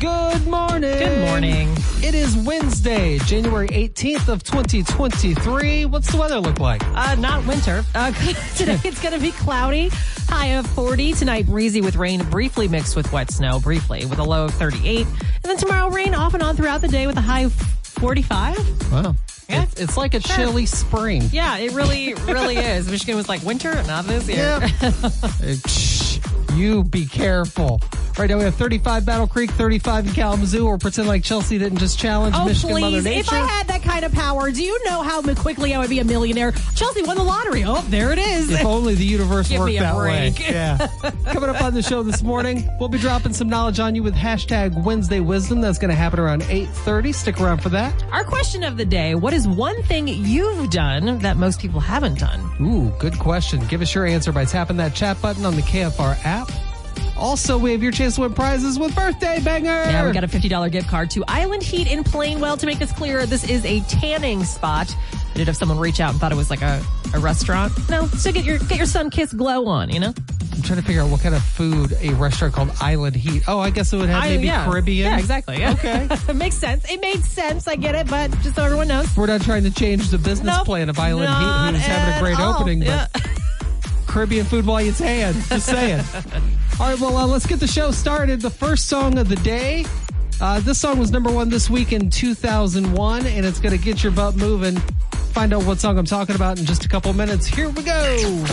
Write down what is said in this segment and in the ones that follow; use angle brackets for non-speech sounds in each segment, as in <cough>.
Good morning. Good morning. It is Wednesday, January 18th of 2023. What's the weather look like? Uh, not winter. Uh, <laughs> today it's going to be cloudy, high of 40. Tonight breezy with rain briefly mixed with wet snow, briefly with a low of 38. And then tomorrow rain off and on throughout the day with a high of 45. Wow. Yeah. It's, it's like a chilly spring. Yeah, it really, really is. Michigan was like winter, not this year. <laughs> Shh, you be careful. Right now we have 35 Battle Creek, 35 in Kalamazoo, or pretend like Chelsea didn't just challenge Oh, Michigan Mother. Nature. If I had that kind of power, do you know how quickly I would be a millionaire? Chelsea won the lottery. Oh, there it is. If only the universe Give worked that way. <laughs> Yeah. Coming up on the show this morning, we'll be dropping some knowledge on you with hashtag Wednesday Wisdom. That's going to happen around 8.30. Stick around for that. Our question of the day What is one thing you've done that most people haven't done? Ooh, good question. Give us your answer by tapping that chat button on the KFR app. Also, we have your chance to win prizes with Birthday Banger. Yeah, we got a $50 gift card to Island Heat in Plainwell. To make this clear, this is a tanning spot. I did have someone reach out and thought it was like a, a restaurant. No, so get your get your sun kiss glow on, you know? I'm trying to figure out what kind of food a restaurant called Island Heat. Oh, I guess it would have I- maybe yeah. Caribbean. Yeah, exactly. Yeah. Okay. <laughs> it makes sense. It made sense. I get it, but just so everyone knows. We're not trying to change the business Nope, plan of Island Heat, who's having a at great all. opening, Yeah. but <laughs> Caribbean food while you tan. Just saying. <laughs> All right, well, uh, let's get the show started. The first song of the day. Uh, this song was number one this week in 2001, and it's going to get your butt moving. Find out what song I'm talking about in just a couple minutes. Here we go.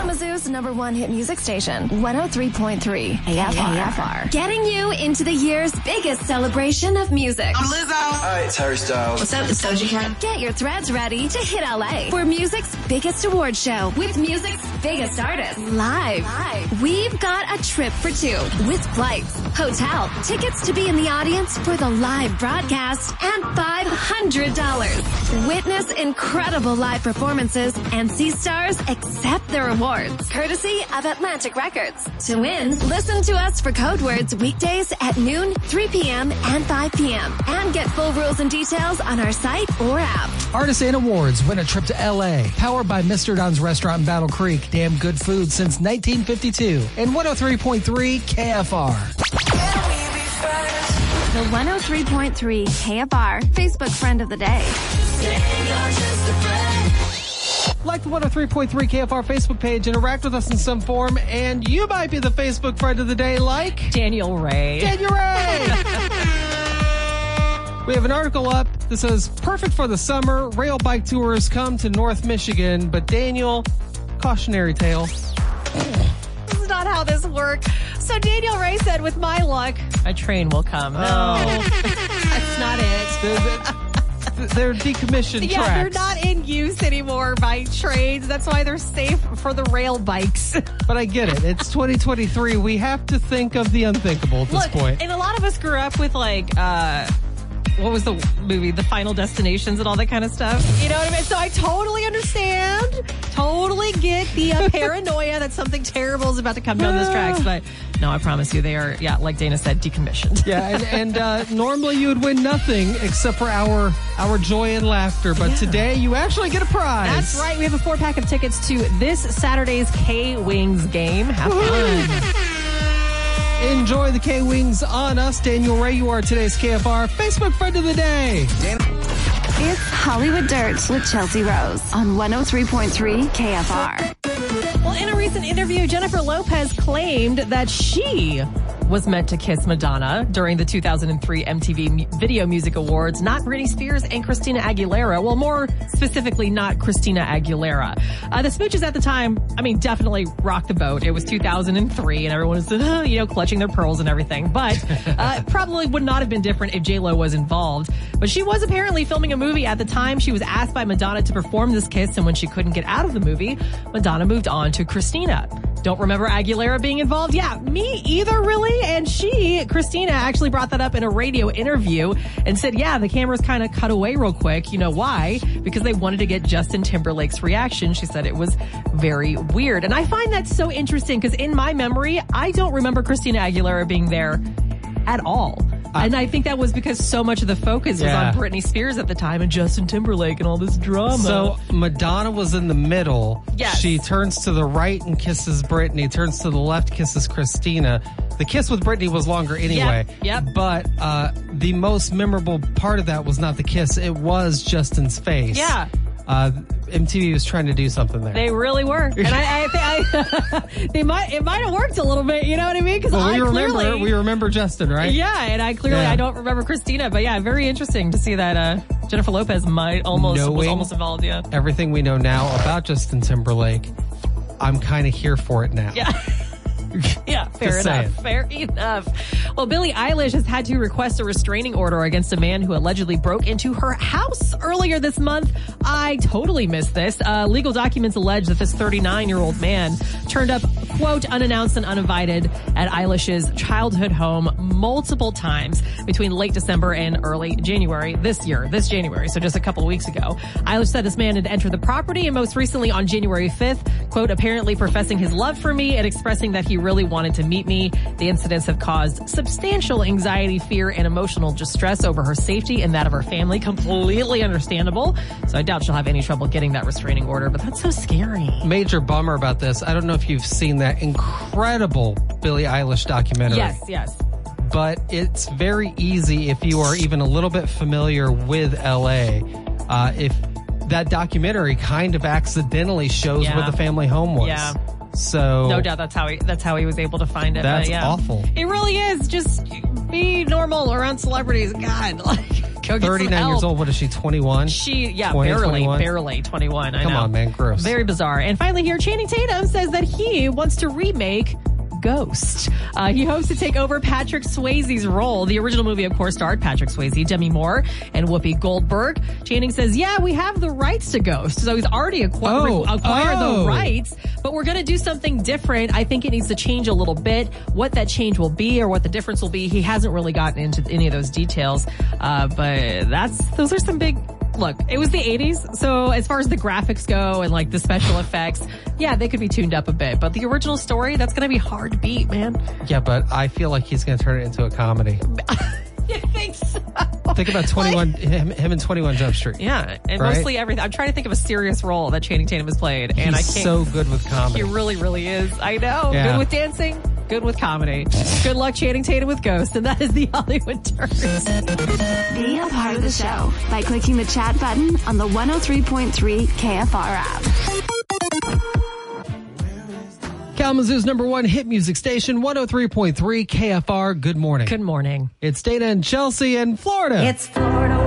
Kalamazoo's number one hit music station, 103.3 KFR. Getting you into the year's biggest celebration of music. I'm Lizzo. Hi, it's Harry Styles. What's up, it's Doja Cat. Get your threads ready to hit LA for music's biggest award show with music's biggest artists live. live. We've got a trip for two with flights, hotel, tickets to be in the audience for the live broadcast, and $500. Witness incredible live performances and see stars accept their awards, courtesy of Atlantic Records. To win, listen to us for code words weekdays at noon, 3 p.m., and 5 p.m. And get full rules and details on our site or app. Artists and Awards win a trip to LA. Powered by Mr. Don's Restaurant in Battle Creek. Damn good food since 1952. And 103.3 KFR. The 103.3 KFR Facebook friend of the day. Like the 103.3 KFR Facebook page, interact with us in some form, and you might be the Facebook friend of the day, like Daniel Ray. Daniel Ray. <laughs> we have an article up that says, perfect for the summer, rail bike tours come to North Michigan, but Daniel, cautionary tale. This is not how this works. So Daniel Ray said, with my luck, a train will come. No, oh. oh. <laughs> that's not it. They're, decommissioned Yeah, tracks. they're not in use anymore by trains. That's why they're safe for the rail bikes. <laughs> But I get it. It's 2023. We have to think of the unthinkable at this Look, point. and a lot of us grew up with like, uh, what was the movie? The Final Destinations and all that kind of stuff. You know what I mean? So I totally understand, totally get the uh, <laughs> paranoia that something terrible is about to come down those tracks. But no, I promise you, they are, yeah, like Dana said, decommissioned. Yeah, and, and uh, normally you would win nothing except for our our joy and laughter, but Yeah. today you actually get a prize. That's right. We have a four pack of tickets to this Saturday's K Wings game. Have fun. Enjoy the K Wings on us. Daniel Ray, you are today's KFR Facebook friend of the day. It's Hollywood Dirt with Chelsea Rose on 103.3 KFR. Well, in a recent interview, Jennifer Lopez claimed that she was meant to kiss Madonna during the 2003 MTV Video Music Awards, not Britney Spears and Christina Aguilera. Well, more specifically, not Christina Aguilera. Uh, the smooches at the time, I mean, definitely rocked the boat. It was 2003 and everyone was, uh, <laughs> you know, clutching their pearls and everything. But uh, probably would not have been different if J-Lo was involved. But she was apparently filming a movie at the time. She was asked by Madonna to perform this kiss, and when she couldn't get out of the movie, Madonna moved on to Christina. Don't remember Aguilera being involved? Yeah, me either, really. And she, Christina, actually brought that up in a radio interview and said, yeah, the cameras kind of cut away real quick. You know why? Because they wanted to get Justin Timberlake's reaction. She said it was very weird. And I find that so interesting because in my memory, I don't remember Christina Aguilera being there at all. and I think that was because so much of the focus Yeah. was on Britney Spears at the time and Justin Timberlake and all this drama. So Madonna was in the middle. Yes. She turns to the right and kisses Britney, turns to the left, kisses Christina. The kiss with Britney was longer anyway. yep. But uh, the most memorable part of that was not the kiss, it was Justin's face. Yeah. Uh, MTV was trying to do something there. They really were, and I, I, think I <laughs> they might it might have worked a little bit. You know what I mean? Because well, I we remember clearly, we remember Justin, right? yeah, and I clearly Yeah. I don't remember Christina, but yeah, very interesting to see that uh, Jennifer Lopez might almost was almost involved. Yeah, Everything we know now about Justin Timberlake, I'm kind of here for it now. yeah. <laughs> <laughs> Yeah, fair Just enough. saying. Fair enough. Well, Billie Eilish has had to request a restraining order against a man who allegedly broke into her house earlier this month. I totally missed this. Uh, legal documents allege that this 39 year old man turned up, quote, unannounced and uninvited at Eilish's childhood home multiple times between late December and early January this year, this January. So just a couple of weeks ago. Eilish said this man had entered the property and most recently on January 5th, quote, apparently professing his love for me and expressing that he really wanted to meet me. The incidents have caused substantial anxiety, fear, and emotional distress over her safety and that of her family. Completely understandable. So I doubt she'll have any trouble getting that restraining order, but that's so scary. Major bummer about this. I don't know if you've seen that incredible Billie Eilish documentary. Yes, yes. but it's very easy if you are even a little bit familiar with LA. Uh, if that documentary kind of accidentally shows Yeah. where the family home was. Yeah. So No doubt that's how he that's how he was able to find it. That's yeah. awful. It really is. Just be normal around celebrities. God, <laughs> like go 39 years old. What is she? 21. She, yeah, 20, barely, 21? barely 21. I Come know. on, man. Gross. Very bizarre. And finally, here, Channing Tatum says that he wants to remake Ghost. Uh, he hopes to take over Patrick Swayze's role. The original movie, of course, starred Patrick Swayze, Demi Moore, and Whoopi Goldberg. Channing says, "Yeah, we have the rights to Ghost, so he's already acqui- Oh, acquired oh. the rights, but we're going to do something different. I think it needs to change a little bit. What that change will be, or what the difference will be, he hasn't really gotten into any of those details. Uh, but that's those are some big." Look, it was the 80s, so as far as the graphics go and like the special effects, yeah, they could be tuned up a bit. But the original story, that's going to be hard to beat, man. yeah, but I feel like he's going to turn it into a comedy. <laughs> You <laughs> think so? Think about 21, him, him and 21 Jump Street. Yeah, and Right? mostly everything. I'm trying to think of a serious role that Channing Tatum has played, and he's I can't. so good with comedy. He really, really is. I know. Yeah. Good with dancing, good with comedy. good luck Channing Tatum with Ghost, and that is the <laughs> Hollywood Turns. Be a part of the show by clicking the chat button on the 103.3 KFR app. Kalamazoo's number one hit music station, 103.3 KFR. Good morning. Good morning. It's Dana and Chelsea in Florida. It's Florida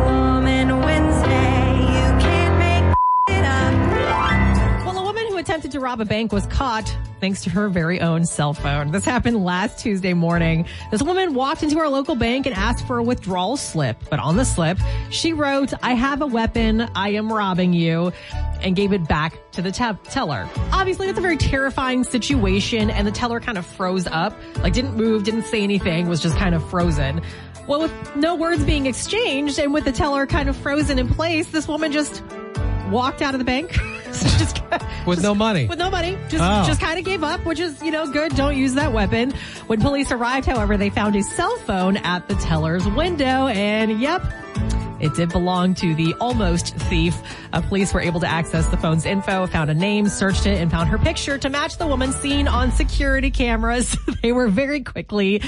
to rob a bank was caught thanks to her very own cell phone. This happened last Tuesday morning. This woman walked into our local bank and asked for a withdrawal slip, but on the slip, she wrote, I have a weapon. I am robbing you and gave it back to the te- teller. Obviously, that's a very terrifying situation and the teller kind of froze up, like didn't move, didn't say anything, was just kind of frozen. Well, with no words being exchanged and with the teller kind of frozen in place, this woman just walked out of the bank. <laughs> <laughs> just With no money. With no money. Just Oh. just kind of gave up, which is, you know, good. Don't use that weapon. When police arrived, however, they found a cell phone at the teller's window and yep, it did belong to the almost thief. Uh, police were able to access the phone's info, found a name, searched it, and found her picture to match the woman seen on security cameras. <laughs> they were very quickly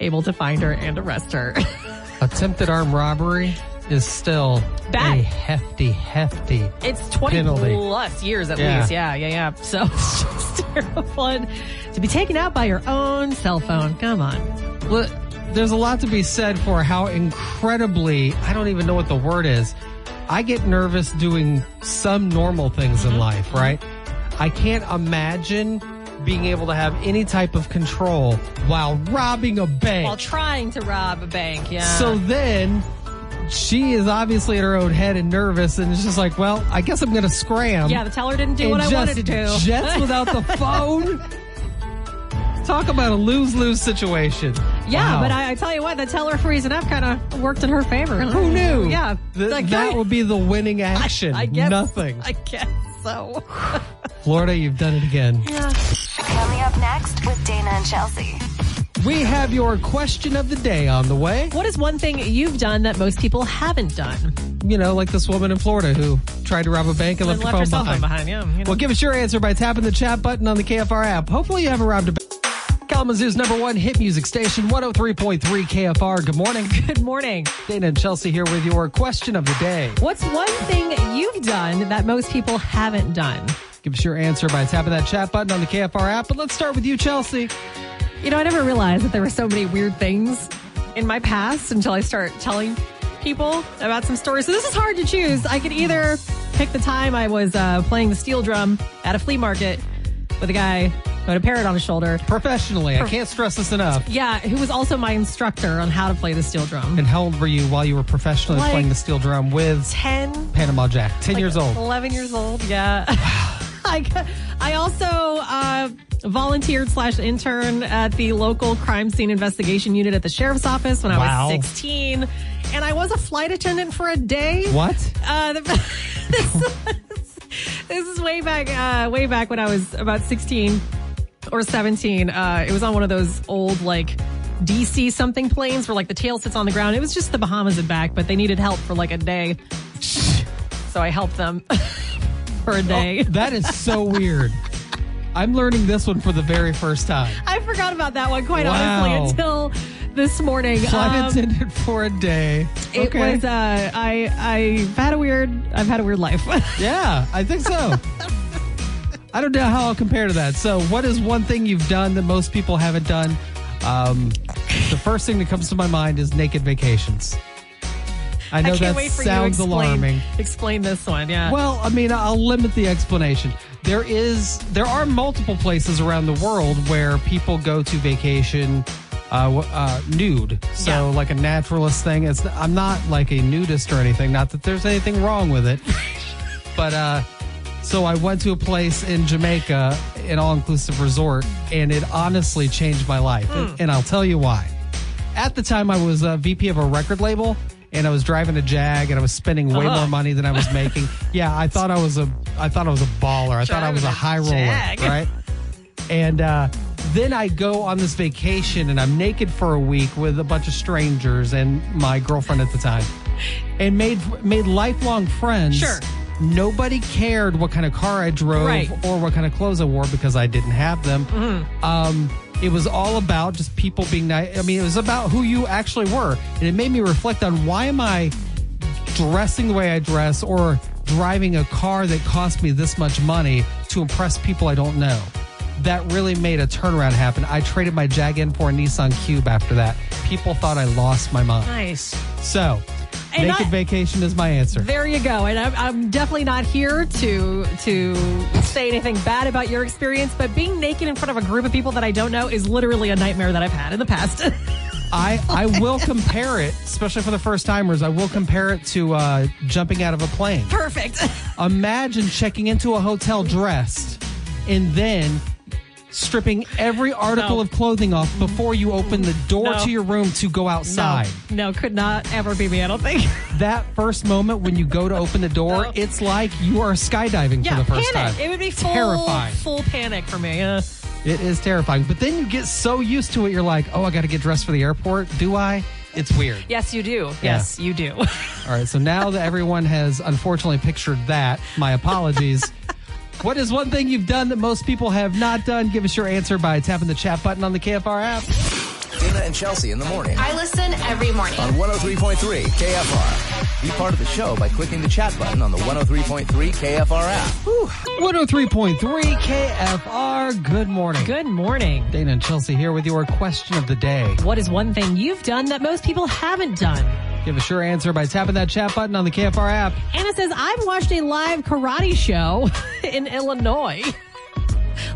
able to find her and arrest her. <laughs> Attempted armed robbery is still Bad. a hefty, hefty. It's 20 Penalty. plus years at Yeah. least. Yeah, yeah, yeah. So <laughs> it's just terrible. And to be taken out by your own cell phone. Come on. Well, there's a lot to be said for how incredibly, I don't even know what the word is. I get nervous doing some normal things Mm-hmm. in life, right? I can't imagine being able to have any type of control while robbing a bank. While trying to rob a bank. Yeah. So then she is obviously in her own head and nervous and it's just like, well, I guess I'm going to scram. yeah, the teller didn't do and what I wanted to do. Jets without the <laughs> phone. Talk about a lose lose situation. Yeah, Wow. but I, I tell you what, the teller freezing up kind of worked in her favor. Who knew? Yeah. Th- Like, that I- would be the winning <laughs> action. I guess Nothing. I guess so. Florida, you've done it again. Yeah. Coming up next with Dana and Chelsea. We have your question of the day on the way. What is one thing you've done that most people haven't done? You know, like this woman in Florida who tried to rob a bank and, And left her left phone behind. behind. Yeah. you know. Well, give us your answer by tapping the chat button on the KFR app. Hopefully, you haven't robbed a bank. Kalamazoo's number one hit music station, 103.3 KFR. Good morning. <laughs> Good morning. Dana and Chelsea here with your question of the day. What's one thing you've done that most people haven't done? Give us your answer by tapping that chat button on the KFR app. But let's start with you, Chelsea. You know, I never realized that there were so many weird things in my past until I start telling people about some stories. So this is hard to choose. I could either pick the time I was uh, playing the steel drum at a flea market with a guy who had a parrot on his shoulder. Professionally, I can't stress this enough. Yeah, who was also my instructor on how to play the steel drum. And how old were you while you were professionally Like- playing the steel drum with 10 Panama Jack? 10 years old. 11 years old, yeah. <laughs> I, I also uh, volunteered slash intern at the local crime scene investigation unit at the sheriff's office when I Wow. was 16. And I was a flight attendant for a day. What? Uh, the, <laughs> this, this is way back, uh, way back when I was about 16 or 17. Uh, it was on one of those old, like, DC something planes where, like, the tail sits on the ground. It was just the Bahamas and back, but they needed help for, like, a day. So I helped them <laughs> for a day. That is so weird. <laughs> I'm learning this one for the very first time. I forgot about that one, quite Wow. honestly, until this morning. Flight Um, attendant for a day. It Okay. was. Uh, I I've had a weird. I've had a weird life. <laughs> Yeah, I think so. I don't know how I'll compare to that. So, what is one thing you've done that most people haven't done? Um, the first thing that comes to my mind is naked vacations. I know I that sounds explain, alarming. Explain this one. Yeah. Well, I mean, I'll limit the explanation. There is, there are multiple places around the world where people go to vacation uh, uh, nude. So, Yeah. like a naturalist thing. It's, I'm not like a nudist or anything. Not that there's anything wrong with it, <laughs> but uh, so I went to a place in Jamaica, an all-inclusive resort, and it honestly changed my life. Hmm. And, and I'll tell you why. At the time, I was a VP of a record label. And I was driving a Jag, and I was spending way Uh-huh. more money than I was making. <laughs> yeah, I thought I was a, I thought I was a baller. I thought I was a Driving high roller, Jag. <laughs> right? And uh, then I go on this vacation, and I'm naked for a week with a bunch of strangers and my girlfriend at the time, and made made lifelong friends. Sure. Nobody cared what kind of car I drove Right. Mm-hmm. or what kind of clothes I wore because I didn't have them. Um, it was all about just people being nice. I mean, it was about who you actually were, and it made me reflect on why am I dressing the way I dress or driving a car that cost me this much money to impress people I don't know. That really made a turnaround happen. I traded my Jag in for a Nissan Cube after that. People thought I lost my mind. nice. So, And naked I- vacation is my answer. There you go. And I'm, I'm definitely not here to to say anything bad about your experience, but being naked in front of a group of people that I don't know is literally a nightmare that I've had in the past. <laughs> I, I will compare it, especially for the first timers, I will compare it to uh, jumping out of a plane. Perfect. <laughs> Imagine checking into a hotel dressed and then stripping every article No. of clothing off before you open the door No. to your room to go outside. No, no, could not ever be me, I don't think. <laughs> That first moment when you go to open the door, it's like you are skydiving Yeah, for the first panic. time. It would be full, terrifying. full panic for me. Uh, It is terrifying. But then you get so used to it, you're like, oh, I got to get dressed for the airport. Do I? It's weird. yes, you do. Yes, you do. All right, so now that everyone has unfortunately pictured that, my apologies. <laughs> what is one thing you've done that most people have not done? Give us your answer by tapping the chat button on the KFR app. Dana and Chelsea in the morning I listen every morning. on 103.3 KFR. Be part of the show by clicking the chat button on the 103.3 KFR app. 103.3 KFR. Good morning. Good morning. Dana and Chelsea here with your question of the day. What is one thing you've done that most people haven't done? Give a sure answer by tapping that chat button on the KFR app. Anna says, I've watched a live karate show <laughs> in Illinois.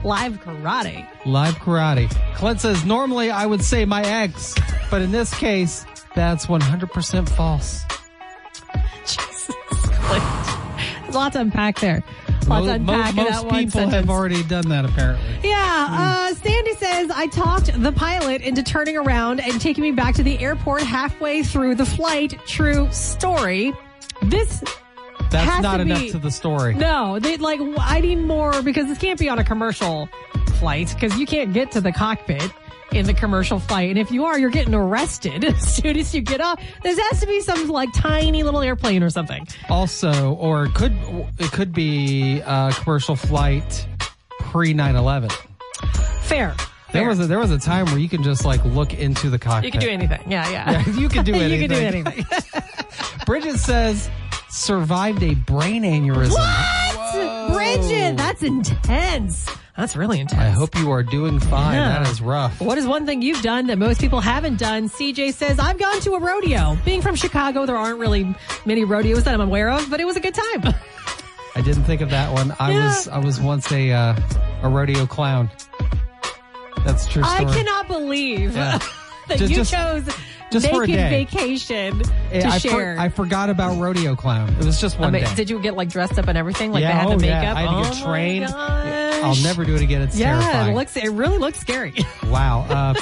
live karate. Live karate. Clint says, normally I would say my ex, but in this case, that's 100% false. Jesus. There's a lot to unpack there. A lot to unpack in most that one people have already done that apparently. Yeah, uh, Sandy says I talked the pilot into turning around and taking me back to the airport halfway through the flight. True story. This That's has not to enough be- to the story. no, they like I need more because this can't be on a commercial flight because you can't get to the cockpit in the commercial flight. And if you are, you're getting arrested <laughs> as soon as you get off. There has to be some like tiny little airplane or something. Also, or it could it could be a commercial flight pre 9/11. Fair. There was a, there was a time where you can just like look into the cockpit. you can do anything. Yeah, yeah. <laughs> Yeah, <laughs> you can do anything. you can do anything. <laughs> Bridget says survived a brain aneurysm. What? Bridget, that's intense. That's really intense. I hope you are doing fine. Yeah. That is rough. What is one thing you've done that most people haven't done? CJ says, I've gone to a rodeo. Being from Chicago, there aren't really many rodeos that I'm aware of, but it was a good time. I didn't think of that one. I Yeah. was I was once a uh, a rodeo clown. That's true I cannot believe Yeah. <laughs> that Just- you just- chose just for a naked day. vacation Eh, to I, for- share. I forgot about rodeo clown. It was just I one mean, day. did you get like dressed up and everything? Like yeah, they had oh the yeah. makeup? I had to get oh trained. My gosh. I'll never do it again. It's Yeah, terrifying. it looks. It really looks scary. <laughs> wow. Uh,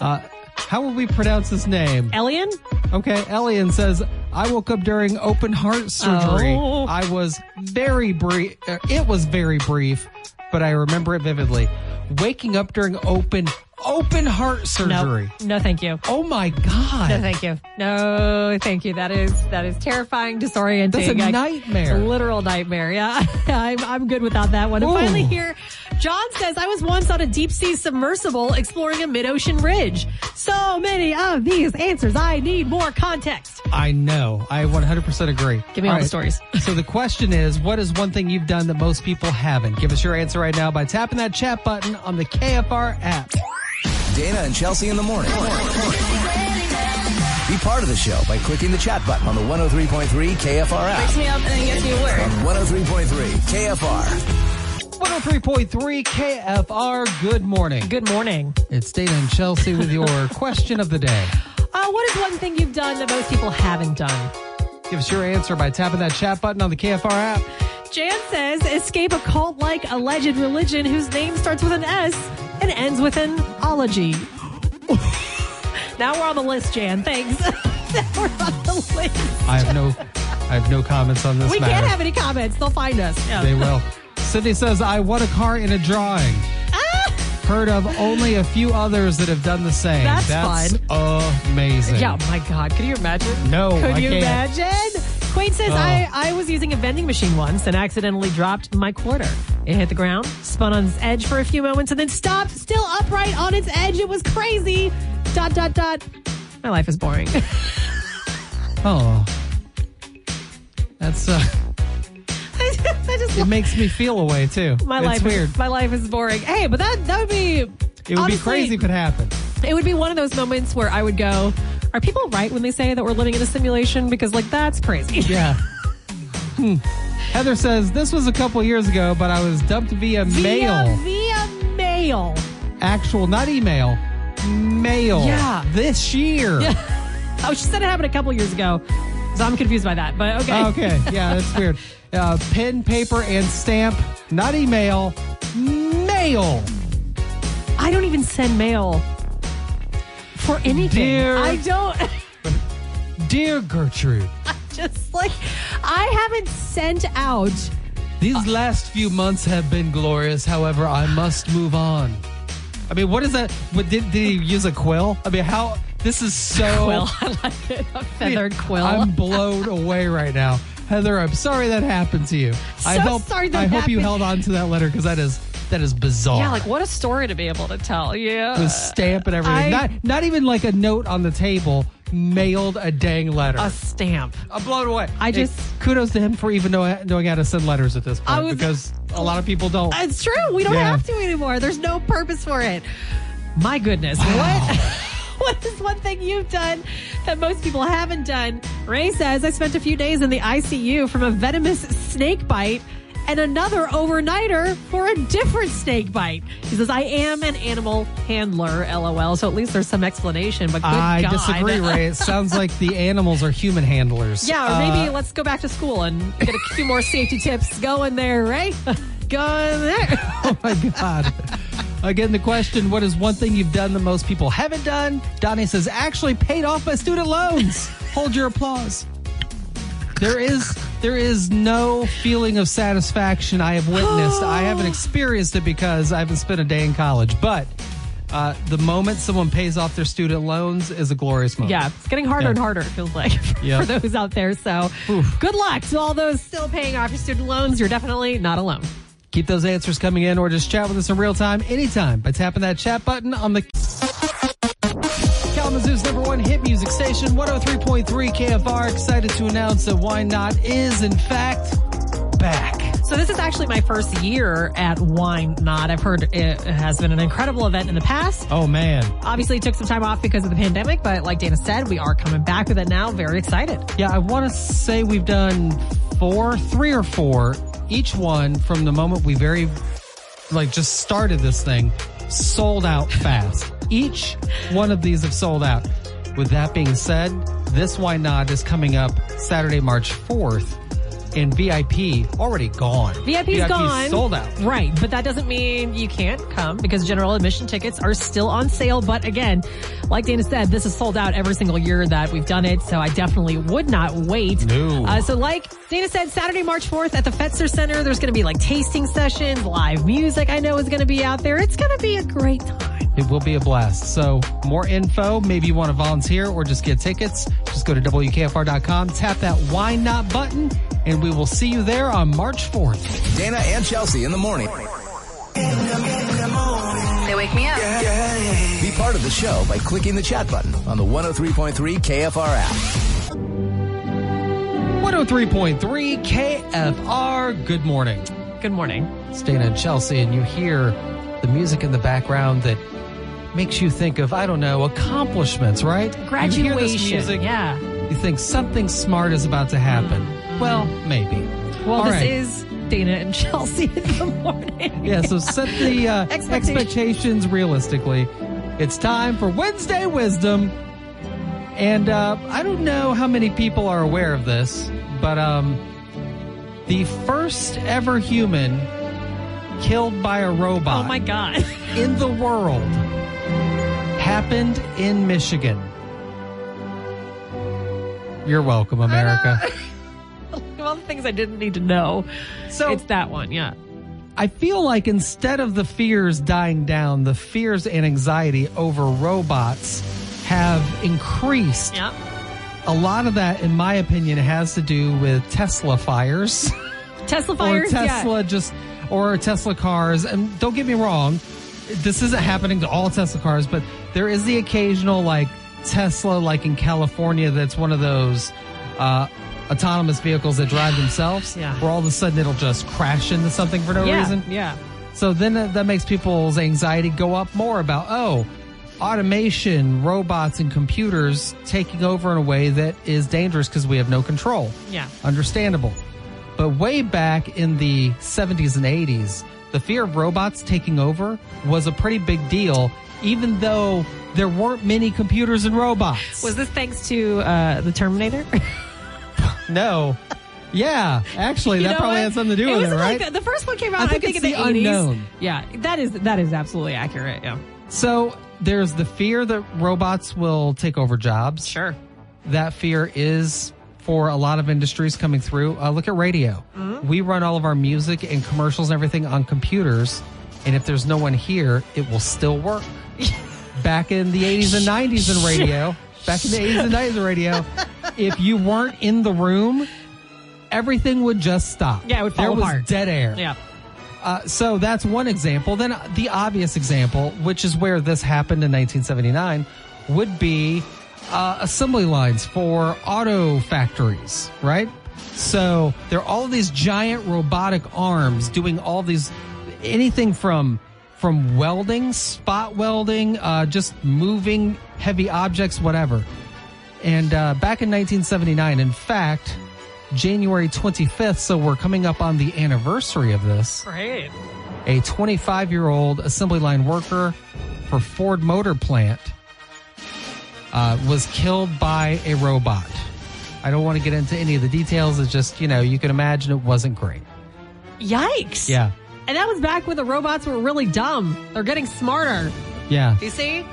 uh, how will we pronounce his name? Elian? Okay, Elian says, I woke up during open heart surgery. Oh. I was very brief. uh, It was very brief, but I remember it vividly. Waking up during open, open heart surgery. No, no, thank you. Oh my God. No, thank you. No, thank you. That is that is terrifying, disorienting. That's a I- nightmare. A literal nightmare. Yeah, <laughs> I'm I'm good without that one. And finally, here, John says I was once on a deep sea submersible exploring a mid ocean ridge. So many of these answers. I need more context. I know. I 100% agree. Give me all the stories. <laughs> so the question is, what is one thing you've done that most people haven't? Give us your answer right now by tapping that chat button on the KFR app. Dana and Chelsea in the morning. Be part of the show by clicking the chat button on the 103.3 KFR app. me up and then gets me to work. On 103.3 KFR. 103.3 KFR. Good morning. Good morning. It's Dana and Chelsea with your <laughs> question of the day. Uh, what is one thing you've done that most people haven't done? Give us your answer by tapping that chat button on the KFR app. Jan says escape a cult like alleged religion whose name starts with an S and ends with an ology. now we're on the list, Jan. Thanks. <laughs> now we're on the list. I have no, I have no comments on this We matter. can't have any comments. They'll find us. Yeah. They will. Sydney says, I won a car in a drawing. Ah! Heard of only a few others that have done the same. That's fun. amazing. Yeah, my God. Could you imagine? No, Could I you can't. imagine? Quaid says, Oh. I, I was using a vending machine once and accidentally dropped my quarter. It hit the ground, spun on its edge for a few moments, and then stopped, still upright on its edge. It was crazy. Dot, dot, dot. My life is boring. <laughs> Oh. That's, uh, <laughs> I just, just it makes me feel a way too. my it's life weird. Is, my life is boring. Hey, but that that would be it would honestly, be crazy if it happened. It would be one of those moments where I would go, "Are people right when they say that we're living in a simulation?" Because like that's crazy. Yeah. <laughs> Hmm. Heather says, this was a couple years ago, but I was dumped via, Via mail. via mail. Actual, not email. Mail. Yeah. This year. <laughs> Oh, she said it happened a couple years ago, so I'm confused by that. But okay. Okay. Yeah, that's weird. <laughs> Uh, pen, paper, and stamp. Not email. Mail. I don't even send mail for anything. Dear- I don't. Dear Gertrude, <laughs> Just like I haven't sent out. these last few months have been glorious. However, I must move on. I mean, what is that? What, did, did he use a quill? I mean, how? This is so. <laughs> Quill, I like it. A feathered quill. I'm blown away right now. Heather, I'm sorry that happened to you. I hope sorry that I hope you held on to that letter because that is that is bizarre. yeah, like what a story to be able to tell. Yeah. with stamp and everything. I- not not even like a note on the table. Mailed a dang letter. a stamp. Uh, I'm blown away. I just- kudos to him for even know, knowing how to send letters at this point was- because a lot of people don't. It's true. We don't Yeah. have to anymore. There's no purpose for it. My goodness. What? <laughs> What is this one thing you've done that most people haven't done? Ray says, I spent a few days in the ICU from a venomous snake bite and another overnighter for a different snake bite. He says, I am an animal handler, lol. So at least there's some explanation, but good I God. disagree, Ray. It sounds like the animals are human handlers. Yeah, or maybe Uh, let's go back to school and get a few more safety tips going there, Ray. <laughs> Go in there. <laughs> oh my god. Again, the question, what is one thing you've done that most people haven't done? Donnie says, actually paid off my student loans. Hold your applause. There is there is no feeling of satisfaction I have witnessed. I haven't <gasps> experienced it because I haven't spent a day in college. But uh, the moment someone pays off their student loans is a glorious moment. Yeah, it's getting harder Yeah. and harder, it feels like, <laughs> for Yep. those out there. So good luck to all those still paying off your student loans. You're definitely not alone. Keep those answers coming in or just chat with us in real time anytime by tapping that chat button on the Number one hit music station, 103.3 KFR. Excited to announce that Wine Not is, in fact, back. So this is actually my first year at Wine Not. I've heard it has been an incredible event in the past. Oh, man. Obviously, took some time off because of the pandemic, but like Dana said, we are coming back with it now. Very excited. Yeah, I want to say we've done four, three or four, each one from the moment we very, like, just started this thing, sold out fast. Each one of these have sold out. With that being said, this Wine Not is coming up Saturday, March 4th, and VIP already gone. VIP's gone. sold out. Right, but that doesn't mean you can't come because general admission tickets are still on sale. But again, like Dana said, this is sold out every single year that we've done it. So I definitely would not wait. No. Uh, so like Dana said, Saturday, March 4th at the Fetzer Center, there's going to be like tasting sessions, live music I know is going to be out there. It's going to be a great time. It will be a blast. So, more info. Maybe you want to volunteer or just get tickets. Just go to WKFR.com, tap that Wine Not button, and we will see you there on March 4th. Dana and Chelsea in the morning. They wake me up. yeah Be part of the show by clicking the chat button on the 103.3 KFR app. 103.3 KFR. Good morning. Good morning. It's Dana and Chelsea, and you hear the music in the background that makes you think of, I don't know, accomplishments, right? Graduation. You hear this Graduation. music, Yeah. You think something smart is about to happen. Well, maybe. Well, All this right. is Dana and <laughs> Chelsea in the morning. Yeah, so set the uh, <laughs> Expectations. expectations realistically. It's time for Wednesday Wisdom. And uh, I don't know how many people are aware of this, but um, the first ever human killed by a robot Oh my God. <laughs> in the world happened in Michigan. You're welcome, America. Of all the things I didn't need to know, So it's that one. Yeah. I feel like instead of the fears dying down, the fears and anxiety over robots have increased. Yeah. A lot of that, in my opinion, has to do with Tesla fires Tesla fires? or. Tesla just or Tesla cars. And don't get me wrong, this isn't happening to all Tesla cars, but there is the occasional like Tesla, like in California, that's one of those uh, autonomous vehicles that drive themselves. Yeah. Where all of a sudden it'll just crash into something for no Yeah. reason. Yeah. So then that, that makes people's anxiety go up more about, oh, automation, robots, and computers taking over in a way that is dangerous because we have no control. Yeah. Understandable. But way back in the 70s and 80s, the fear of robots taking over was a pretty big deal, even though there weren't many computers and robots. Was this thanks to uh, the Terminator? <laughs> no. Yeah, actually, You that probably what? had something to do with was it, right? Like the, the first one came out, I I think think, it's in the, the 80s. unknown. Yeah, that is that is absolutely accurate. Yeah. So there's the fear that robots will take over jobs. Sure. That fear is for a lot of industries coming through. Uh, look at radio. We run all of our music and commercials and everything on computers. And if there's no one here, it will still work. <laughs> back in the 80s and 90s in radio, back in the 80s and 90s in radio, if you weren't in the room, everything would just stop. Yeah, it would fall there apart. was dead air. Yeah. Uh, so that's one example. Then the obvious example, which is where this happened in 1979, would be uh, assembly lines for auto factories, right? So there are all these giant robotic arms doing all these anything from from welding, spot welding, uh, just moving heavy objects, whatever. And uh, back in 1979, in fact, January 25th, so we're coming up on the anniversary of this Great. a 25 year old assembly line worker for Ford Motor Plant uh, was killed by a robot. I don't want to get into any of the details. It's just, you know, you can imagine it wasn't great. Yikes. Yeah. And that was back when the robots were really dumb. They're getting smarter. Yeah. You see?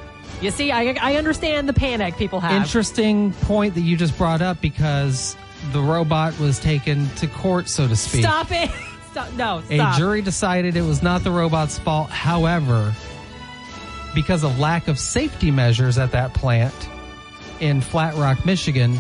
You see, I, I understand the panic people have. Interesting point that you just brought up because the robot was taken to court, so to speak. Stop it. <laughs> Stop. No, A jury decided it was not the robot's fault. However, because of lack of safety measures at that plant in Flat Rock, Michigan,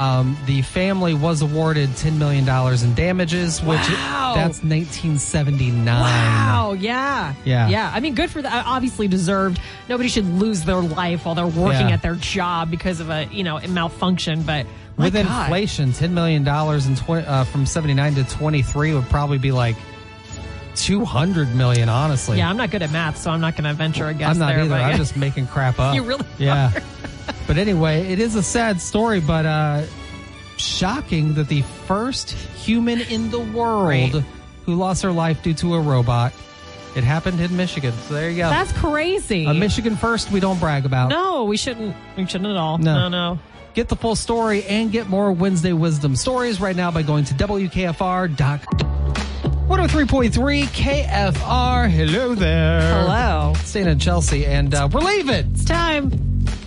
um, the family was awarded $10 million in damages, which Wow. that's 1979. Wow, yeah. Yeah. Yeah. I mean, good for the obviously deserved. Nobody should lose their life while they're working Yeah. at their job because of a, you know, a malfunction, but With God. inflation, $10 million in tw- uh, from 79 to 23 would probably be like 200 million, honestly. Yeah, I'm not good at math, so I'm not going to venture a guess I'm not there. either. I'm yeah. just making crap <laughs> up. You really Yeah. But anyway, it is a sad story, but uh shocking that the first human in the world Right. who lost her life due to a robot. It happened in Michigan. So there you go. That's crazy. a Michigan first we don't brag about. no, we shouldn't. We shouldn't at all. No. No, no. Get the full story and get more Wednesday Wisdom stories right now by going to WKFR.com. 103.3 KFR. Hello there. Hello. Dana and Chelsea, and uh, we're leaving. It's time.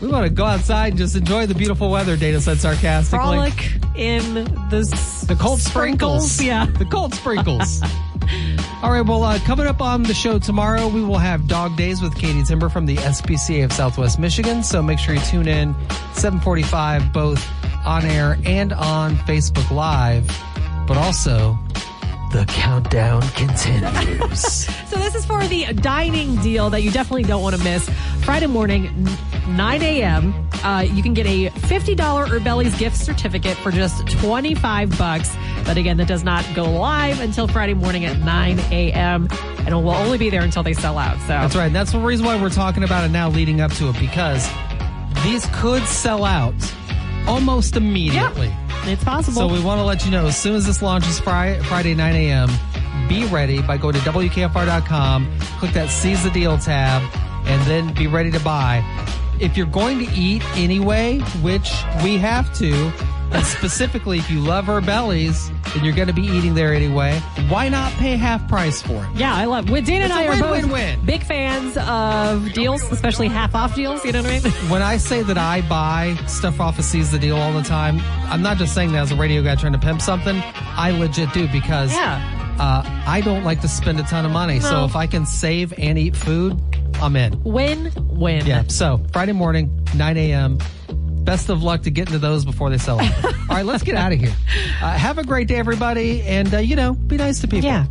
We want to go outside and just enjoy the beautiful weather, Dana said sarcastically. Frolic in the s- The cold sprinkles. Yeah. The cold sprinkles. <laughs> All right, well, uh, coming up on the show tomorrow, we will have Dog Days with Katie Timber from the SPCA of Southwest Michigan. So make sure you tune in 745 both on air and on Facebook Live. But also, the countdown continues. <laughs> So this is for the dining deal that you definitely don't want to miss. Friday morning, 9 a.m. Uh, you can get a $50 Erbelli's gift certificate for just 25 bucks. But again, that does not go live until Friday morning at 9 a.m. and it will only be there until they sell out. So That's right. That's the reason why we're talking about it now leading up to it because these could sell out almost immediately. It's possible. So we want to let you know as soon as this launches Friday, Friday 9 a.m., be ready by going to WKFR.com, click that Seize the Deal tab, and then be ready to buy. If you're going to eat anyway, which we have to, and specifically if you love Erbelli's and you're going to be eating there anyway, why not pay half price for it? yeah, I love. Well, Dana and I are both win-win-win. big fans of deals, especially half off deals. You know what I mean? When I say that I buy stuff off of Seize the Deal all the time, I'm not just saying that as a radio guy trying to pimp something. I legit do because Yeah. uh, I don't like to spend a ton of money. So if I can save and eat food, I'm in. Win, win. Yeah. So Friday morning, 9 a.m. Best of luck to get into those before they sell out. <laughs> all right, let's get out of here. Uh, have a great day, everybody. And, uh, you know, be nice to people. Yeah.